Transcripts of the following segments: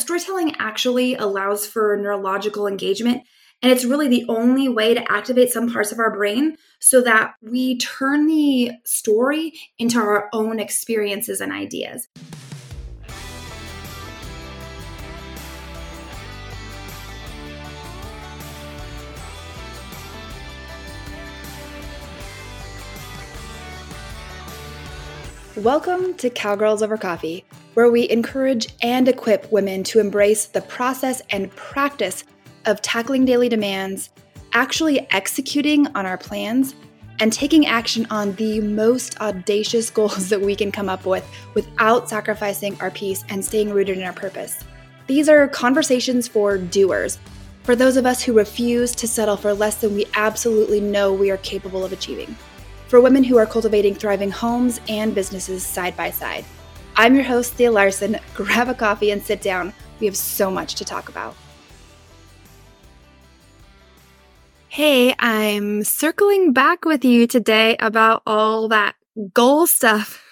storytelling actually allows for neurological engagement. And it's really the only way to activate some parts of our brain so that we turn the story into our own experiences and ideas. Welcome to Cowgirls Over Coffee, where we encourage and equip women to embrace the process and practice of tackling daily demands, actually executing on our plans, and taking action on the most audacious goals that we can come up with without sacrificing our peace and staying rooted in our purpose. These are conversations for doers, for those of us who refuse to settle for less than we absolutely know we are capable of achieving for women who are cultivating thriving homes and businesses side by side. I'm your host, Thea Larson. Grab a coffee and sit down. We have so much to talk about. Hey, I'm circling back with you today about all that goal stuff.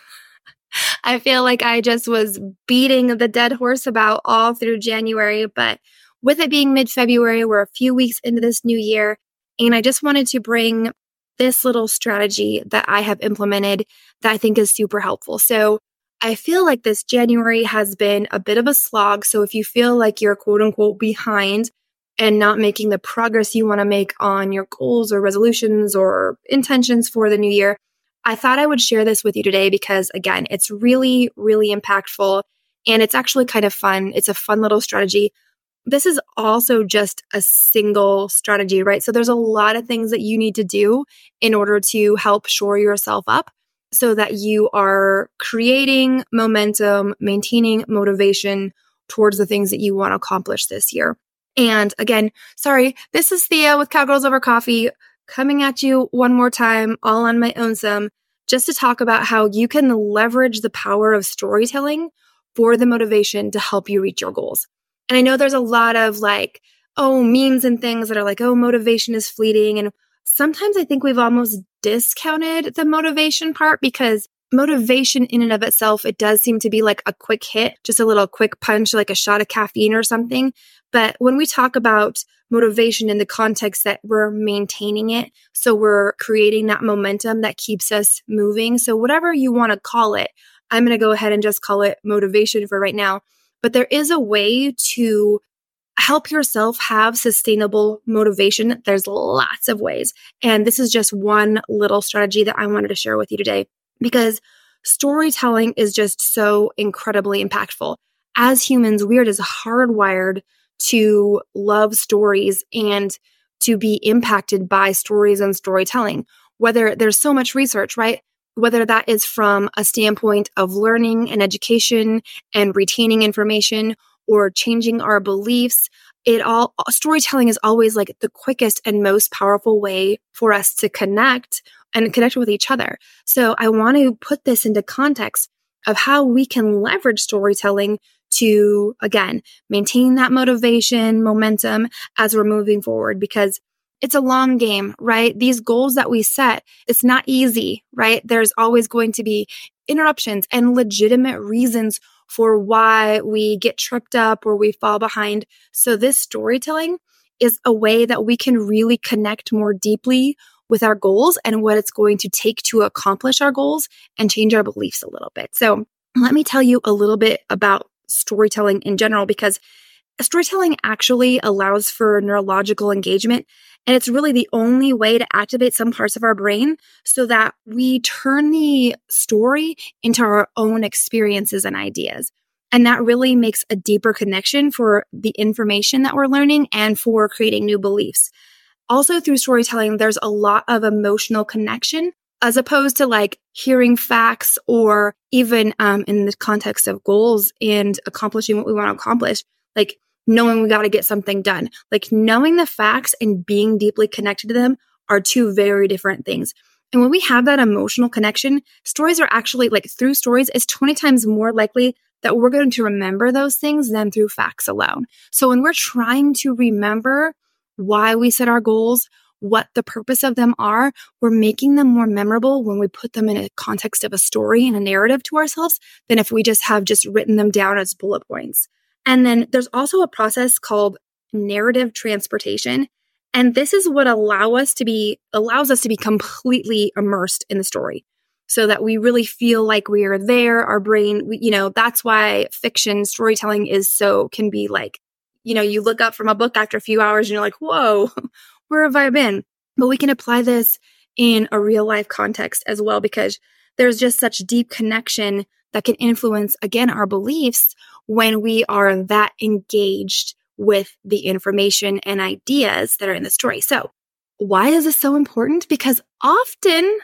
I feel like I just was beating the dead horse about all through January, but with it being mid February, we're a few weeks into this new year. And I just wanted to bring this little strategy that I have implemented that I think is super helpful. So I feel like this January has been a bit of a slog. So if you feel like you're quote unquote behind and not making the progress you want to make on your goals or resolutions or intentions for the new year, I thought I would share this with you today because again, it's really, really impactful and it's actually kind of fun. It's a fun little strategy this is also just a single strategy, right? So there's a lot of things that you need to do in order to help shore yourself up so that you are creating momentum, maintaining motivation towards the things that you want to accomplish this year. And again, sorry, this is Thea with Cowgirls Over Coffee coming at you one more time, all on my own some, just to talk about how you can leverage the power of storytelling for the motivation to help you reach your goals. And I know there's a lot of like, oh, memes and things that are like, oh, motivation is fleeting. And sometimes I think we've almost discounted the motivation part because motivation in and of itself, it does seem to be like a quick hit, just a little quick punch, like a shot of caffeine or something. But when we talk about motivation in the context that we're maintaining it, so we're creating that momentum that keeps us moving. So, whatever you want to call it, I'm going to go ahead and just call it motivation for right now. But there is a way to help yourself have sustainable motivation. There's lots of ways. And this is just one little strategy that I wanted to share with you today because storytelling is just so incredibly impactful. As humans, we are just hardwired to love stories and to be impacted by stories and storytelling. Whether there's so much research, right? Whether that is from a standpoint of learning and education and retaining information or changing our beliefs it all storytelling is always like the quickest and most powerful way for us to connect and connect with each other. So i want to put this into context of how we can leverage storytelling to again maintain that motivation momentum as we're moving forward because it's a long game, right? These goals that we set, it's not easy, right? There's always going to be interruptions and legitimate reasons for why we get tripped up or we fall behind. So this storytelling is a way that we can really connect more deeply with our goals and what it's going to take to accomplish our goals and change our beliefs a little bit. So let me tell you a little bit about storytelling in general because storytelling actually allows for neurological engagement and it's really the only way to activate some parts of our brain so that we turn the story into our own experiences and ideas. And that really makes a deeper connection for the information that we're learning and for creating new beliefs. Also, through storytelling, there's a lot of emotional connection as opposed to like hearing facts or even um, in the context of goals and accomplishing what we want to accomplish. Like knowing we got to get something done. Like knowing the facts and being deeply connected to them are two very different things. And when we have that emotional connection, stories are actually like through stories, it's 20 times more likely that we're going to remember those things than through facts alone. So when we're trying to remember why we set our goals, what the purpose of them are, we're making them more memorable when we put them in a context of a story and a narrative to ourselves than if we just have just written them down as bullet points. And then there's also a process called narrative transportation. And this is what allow us to be allows us to be completely immersed in the story so that we really feel like we are there. Our brain, we, you know, that's why fiction storytelling is so can be like, you know, you look up from a book after a few hours and you're like, whoa, where have I been? But we can apply this in a real life context as well because there's just such deep connection that can influence again our beliefs when we are that engaged with the information and ideas that are in the story. So, why is this so important? Because often,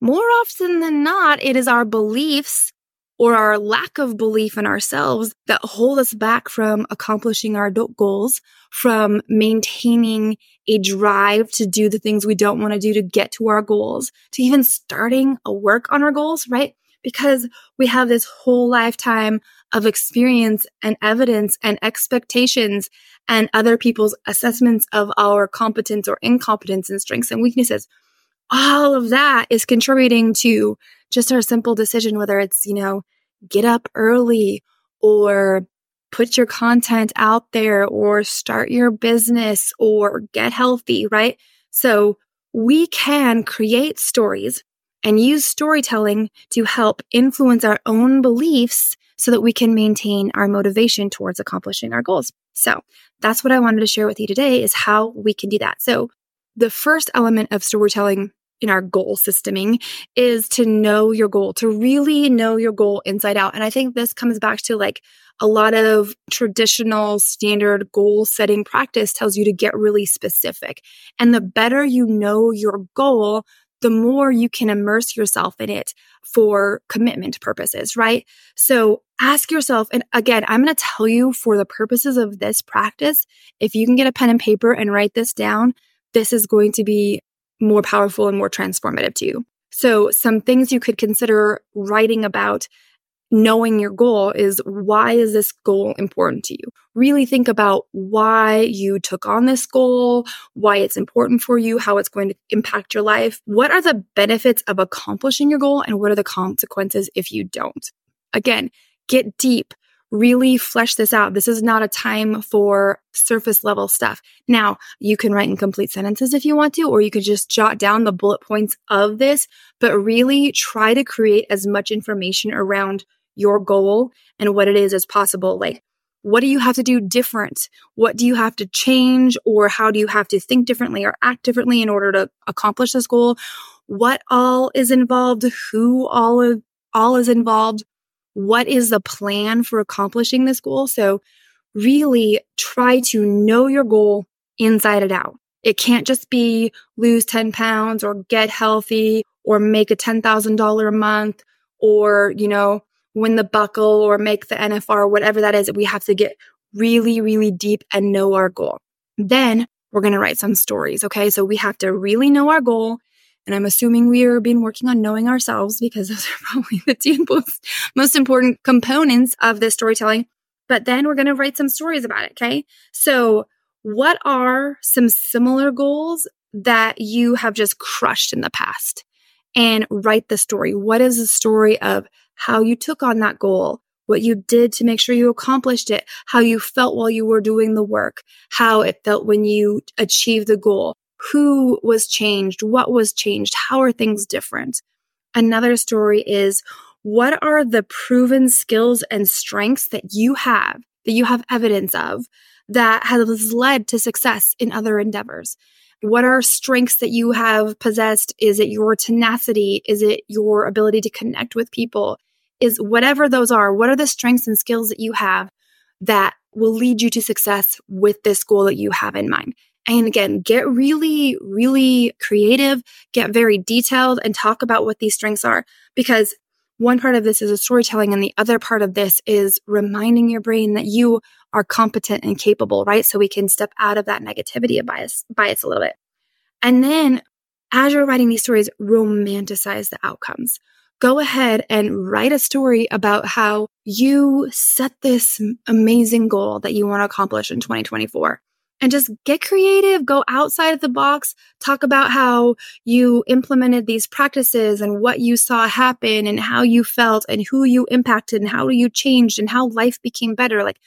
more often than not, it is our beliefs or our lack of belief in ourselves that hold us back from accomplishing our goals, from maintaining a drive to do the things we don't want to do to get to our goals, to even starting a work on our goals, right? Because we have this whole lifetime of experience and evidence and expectations and other people's assessments of our competence or incompetence and strengths and weaknesses. All of that is contributing to just our simple decision, whether it's, you know, get up early or put your content out there or start your business or get healthy, right? So we can create stories and use storytelling to help influence our own beliefs so that we can maintain our motivation towards accomplishing our goals. So that's what I wanted to share with you today is how we can do that. So the first element of storytelling in our goal systeming is to know your goal, to really know your goal inside out. And I think this comes back to like a lot of traditional standard goal setting practice tells you to get really specific. And the better you know your goal, the more you can immerse yourself in it for commitment purposes, right? So ask yourself, and again, I'm going to tell you for the purposes of this practice, if you can get a pen and paper and write this down, this is going to be more powerful and more transformative to you. So, some things you could consider writing about knowing your goal is why is this goal important to you? Really think about why you took on this goal, why it's important for you, how it's going to impact your life. What are the benefits of accomplishing your goal and what are the consequences if you don't? Again, get deep really flesh this out. This is not a time for surface level stuff. Now, you can write in complete sentences if you want to, or you could just jot down the bullet points of this, but really try to create as much information around your goal and what it is as possible. Like, what do you have to do different? What do you have to change? Or how do you have to think differently or act differently in order to accomplish this goal? What all is involved? Who all, of, all is involved? what is the plan for accomplishing this goal? So really try to know your goal inside and out. It can't just be lose 10 pounds or get healthy or make a $10,000 a month or, you know, win the buckle or make the NFR, whatever that is. We have to get really, really deep and know our goal. Then we're going to write some stories. Okay. So we have to really know our goal and I'm assuming we are been working on knowing ourselves because those are probably the two most, most important components of this storytelling. But then we're going to write some stories about it. Okay. So what are some similar goals that you have just crushed in the past? And write the story. What is the story of how you took on that goal? What you did to make sure you accomplished it, how you felt while you were doing the work, how it felt when you achieved the goal, who was changed, what was changed, how are things different. Another story is what are the proven skills and strengths that you have, that you have evidence of, that has led to success in other endeavors? What are strengths that you have possessed? Is it your tenacity? Is it your ability to connect with people? Is whatever those are, what are the strengths and skills that you have that will lead you to success with this goal that you have in mind? And again, get really, really creative, get very detailed and talk about what these strengths are because one part of this is a storytelling and the other part of this is reminding your brain that you are competent and capable, right? So we can step out of that negativity of bias, bias a little bit. And then as you're writing these stories, romanticize the outcomes. Go ahead and write a story about how you set this amazing goal that you want to accomplish in 2024 and just get creative, go outside of the box, talk about how you implemented these practices and what you saw happen and how you felt and who you impacted and how you changed and how life became better. Like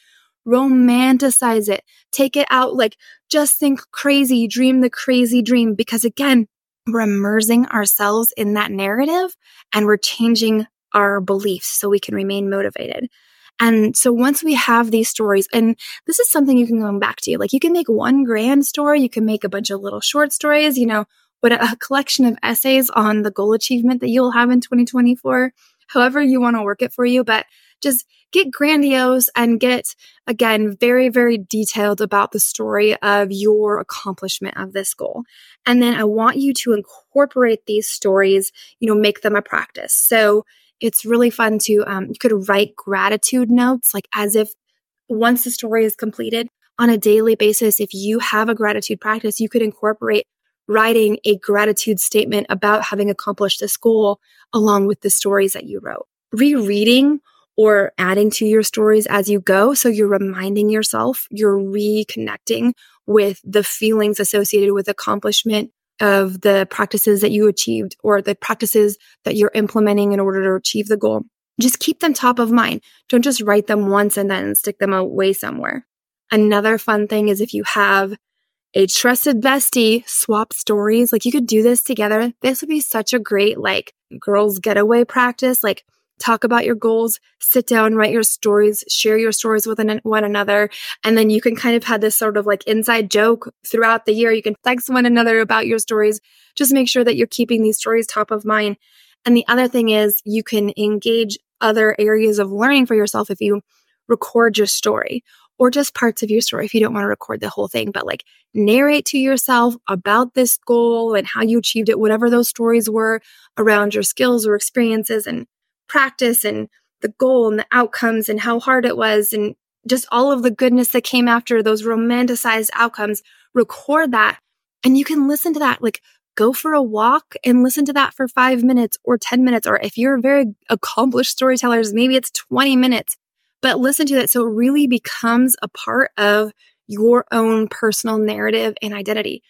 romanticize it, take it out, like just think crazy, dream the crazy dream. Because again, we're immersing ourselves in that narrative and we're changing our beliefs so we can remain motivated. And so once we have these stories, and this is something you can go back to, like you can make one grand story, you can make a bunch of little short stories, you know, but a collection of essays on the goal achievement that you'll have in 2024, however you want to work it for you. But just get grandiose and get, again, very, very detailed about the story of your accomplishment of this goal. And then I want you to incorporate these stories, you know, make them a practice. So it's really fun to, um, you could write gratitude notes, like as if once the story is completed on a daily basis, if you have a gratitude practice, you could incorporate writing a gratitude statement about having accomplished this goal along with the stories that you wrote. Rereading or adding to your stories as you go. So you're reminding yourself, you're reconnecting with the feelings associated with accomplishment of the practices that you achieved or the practices that you're implementing in order to achieve the goal. Just keep them top of mind. Don't just write them once and then stick them away somewhere. Another fun thing is if you have a trusted bestie swap stories, like you could do this together. This would be such a great, like, girls getaway practice. Like, talk about your goals, sit down, write your stories, share your stories with one another. And then you can kind of have this sort of like inside joke throughout the year. You can text one another about your stories. Just make sure that you're keeping these stories top of mind. And the other thing is you can engage other areas of learning for yourself if you record your story or just parts of your story if you don't want to record the whole thing, but like narrate to yourself about this goal and how you achieved it, whatever those stories were around your skills or experiences and practice and the goal and the outcomes and how hard it was and just all of the goodness that came after those romanticized outcomes, record that. And you can listen to that, like go for a walk and listen to that for five minutes or 10 minutes. Or if you're very accomplished storytellers, maybe it's 20 minutes, but listen to that. So it really becomes a part of your own personal narrative and identity.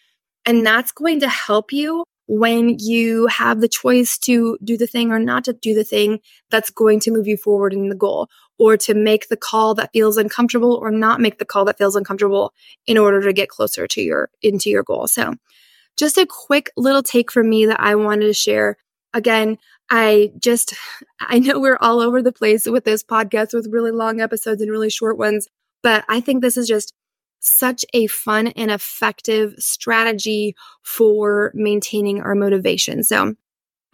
And that's going to help you when you have the choice to do the thing or not to do the thing that's going to move you forward in the goal or to make the call that feels uncomfortable or not make the call that feels uncomfortable in order to get closer to your into your goal. So just a quick little take from me that I wanted to share. Again, I just, I know we're all over the place with this podcast with really long episodes and really short ones, but I think this is just such a fun and effective strategy for maintaining our motivation. So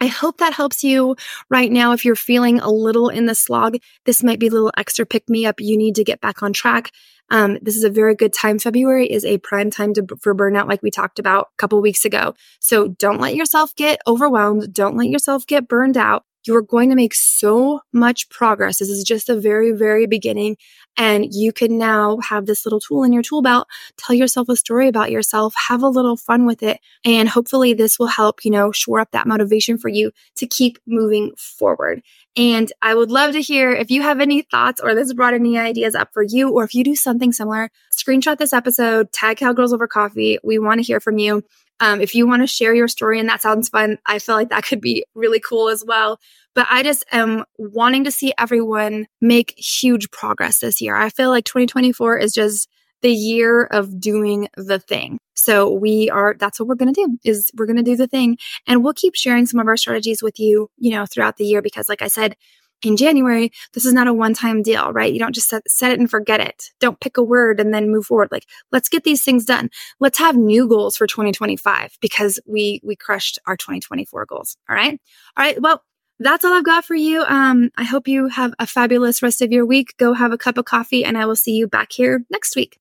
I hope that helps you right now. If you're feeling a little in the slog, this might be a little extra pick me up. You need to get back on track. Um, this is a very good time. February is a prime time to, for burnout, like we talked about a couple weeks ago. So don't let yourself get overwhelmed. Don't let yourself get burned out. You are going to make so much progress. This is just the very, very beginning. And you can now have this little tool in your tool belt, tell yourself a story about yourself, have a little fun with it. And hopefully this will help, you know, shore up that motivation for you to keep moving forward. And I would love to hear if you have any thoughts or this brought any ideas up for you, or if you do something similar, screenshot this episode, tag Cowgirls Over Coffee. We want to hear from you. Um, if you want to share your story and that sounds fun, I feel like that could be really cool as well. But I just am wanting to see everyone make huge progress this year. I feel like 2024 is just the year of doing the thing. So we are, that's what we're going to do is we're going to do the thing and we'll keep sharing some of our strategies with you, you know, throughout the year because like I said, in January, this is not a one time deal, right? You don't just set, set, it and forget it. Don't pick a word and then move forward. Like, let's get these things done. Let's have new goals for 2025 because we, we crushed our 2024 goals. All right. All right. Well, that's all I've got for you. Um, I hope you have a fabulous rest of your week. Go have a cup of coffee and I will see you back here next week.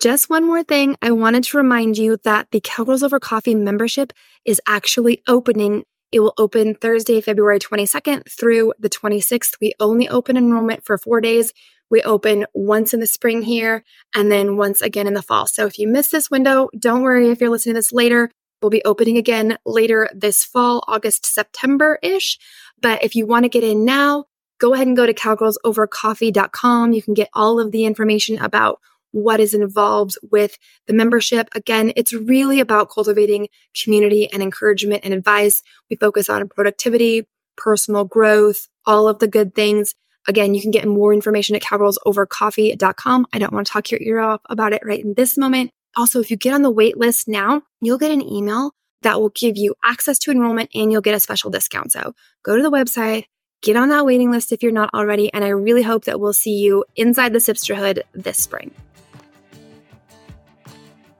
Just one more thing. I wanted to remind you that the Cowgirls Over Coffee membership is actually opening it will open Thursday, February 22nd through the 26th. We only open enrollment for four days. We open once in the spring here and then once again in the fall. So if you miss this window, don't worry if you're listening to this later. We'll be opening again later this fall, August, September ish. But if you want to get in now, go ahead and go to cowgirlsovercoffee.com. You can get all of the information about what is involved with the membership. Again, it's really about cultivating community and encouragement and advice. We focus on productivity, personal growth, all of the good things. Again, you can get more information at cowgirlsovercoffee.com. I don't want to talk your ear off about it right in this moment. Also, if you get on the wait list now, you'll get an email that will give you access to enrollment and you'll get a special discount. So go to the website, get on that waiting list if you're not already. And I really hope that we'll see you inside the Sipsterhood this spring.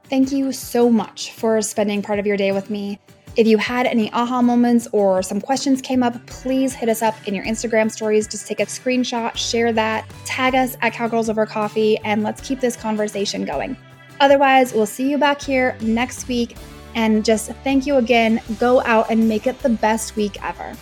Thank you so much for spending part of your day with me. If you had any aha moments or some questions came up, please hit us up in your Instagram stories. Just take a screenshot, share that, tag us at Cowgirls Over Coffee, and let's keep this conversation going. Otherwise, we'll see you back here next week. And just thank you again. Go out and make it the best week ever.